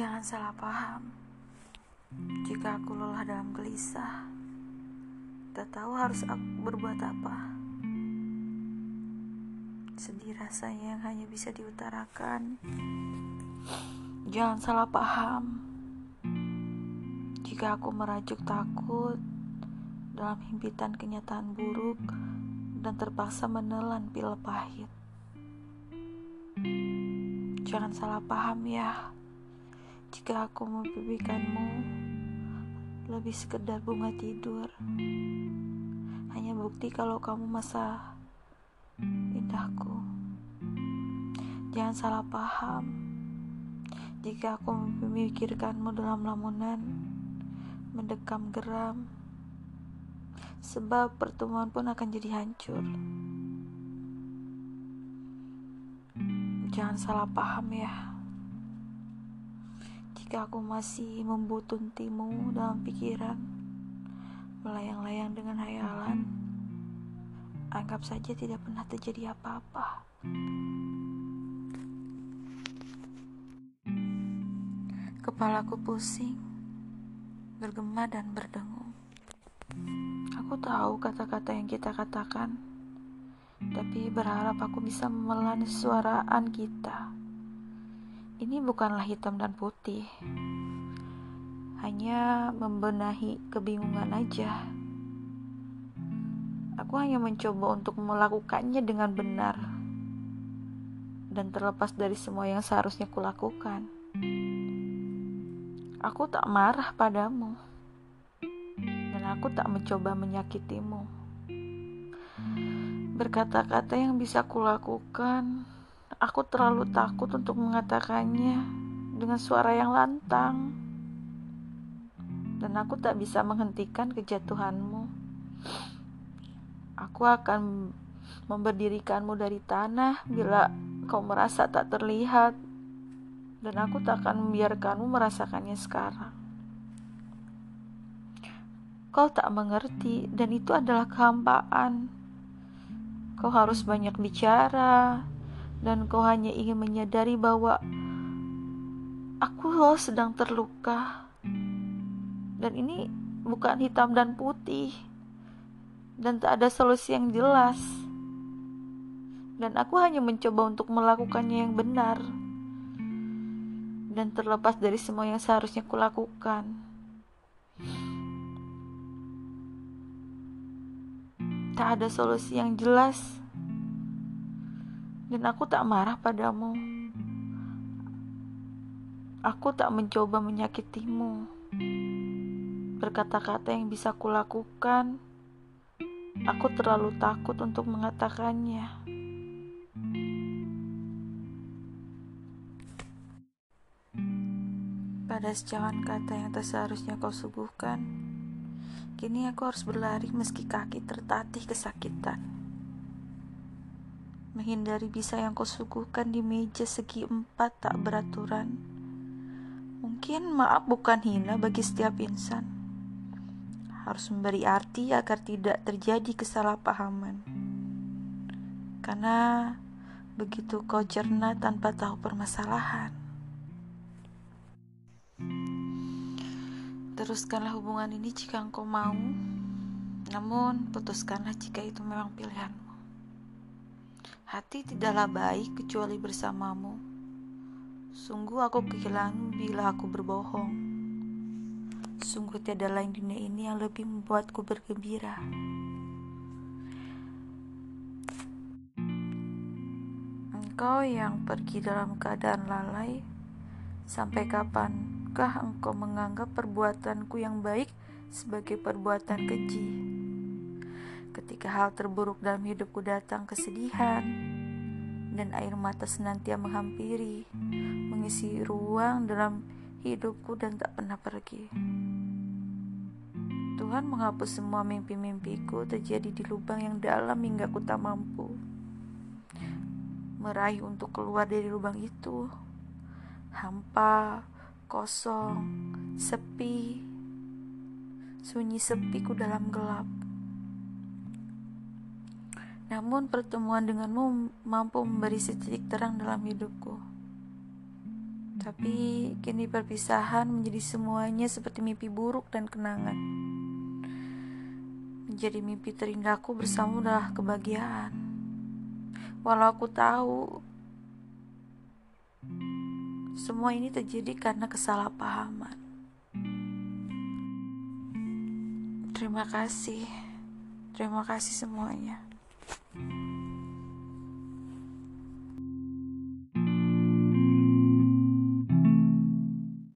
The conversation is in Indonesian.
Jangan salah paham. Jika aku lelah dalam gelisah, tak tahu harus aku berbuat apa. Sedih rasanya yang hanya bisa diutarakan. Jangan salah paham. Jika aku merajuk takut dalam himpitan kenyataan buruk dan terpaksa menelan pil pahit. Jangan salah paham ya. Jika aku memimpikanmu lebih sekedar bunga tidur. Hanya bukti kalau kamu masa indahku. Jangan salah paham. Jika aku memikirkanmu dalam lamunan, mendekam geram, sebab pertemuan pun akan jadi hancur. Jangan salah paham ya jika aku masih membutuntimu dalam pikiran, melayang-layang dengan hayalan, anggap saja tidak pernah terjadi apa-apa. Kepalaku pusing, bergema dan berdengung. Aku tahu kata-kata yang kita katakan, tapi berharap aku bisa memelan suaraan kita ini bukanlah hitam dan putih, hanya membenahi kebingungan aja. Aku hanya mencoba untuk melakukannya dengan benar dan terlepas dari semua yang seharusnya kulakukan. Aku tak marah padamu, dan aku tak mencoba menyakitimu. Berkata-kata yang bisa kulakukan Aku terlalu takut untuk mengatakannya dengan suara yang lantang, dan aku tak bisa menghentikan kejatuhanmu. Aku akan memberdirikanmu dari tanah bila kau merasa tak terlihat, dan aku tak akan membiarkanmu merasakannya sekarang. Kau tak mengerti, dan itu adalah kehampaan. Kau harus banyak bicara, dan kau hanya ingin menyadari bahwa aku loh sedang terluka. Dan ini bukan hitam dan putih. Dan tak ada solusi yang jelas. Dan aku hanya mencoba untuk melakukannya yang benar. Dan terlepas dari semua yang seharusnya kulakukan. Tak ada solusi yang jelas dan aku tak marah padamu. Aku tak mencoba menyakitimu. Berkata-kata yang bisa kulakukan, aku terlalu takut untuk mengatakannya. Pada secawan kata yang tak seharusnya kau suguhkan, kini aku harus berlari meski kaki tertatih kesakitan menghindari bisa yang kau suguhkan di meja segi empat tak beraturan. Mungkin maaf bukan hina bagi setiap insan. Harus memberi arti agar tidak terjadi kesalahpahaman. Karena begitu kau cerna tanpa tahu permasalahan. Teruskanlah hubungan ini jika engkau mau, namun putuskanlah jika itu memang pilihanmu. Hati tidaklah baik kecuali bersamamu. Sungguh aku kehilangan bila aku berbohong. Sungguh tiada lain dunia ini yang lebih membuatku bergembira. Engkau yang pergi dalam keadaan lalai, sampai kapankah engkau menganggap perbuatanku yang baik sebagai perbuatan keji? Ketika hal terburuk dalam hidupku datang kesedihan dan air mata senantiasa menghampiri, mengisi ruang dalam hidupku dan tak pernah pergi. Tuhan menghapus semua mimpi-mimpiku terjadi di lubang yang dalam hingga ku tak mampu meraih untuk keluar dari lubang itu. Hampa, kosong, sepi, sunyi sepiku dalam gelap. Namun pertemuan denganmu mampu memberi setitik terang dalam hidupku. Tapi kini perpisahan menjadi semuanya seperti mimpi buruk dan kenangan. Menjadi mimpi terindahku bersama adalah kebahagiaan. Walau aku tahu semua ini terjadi karena kesalahpahaman. Terima kasih. Terima kasih semuanya. Thank you.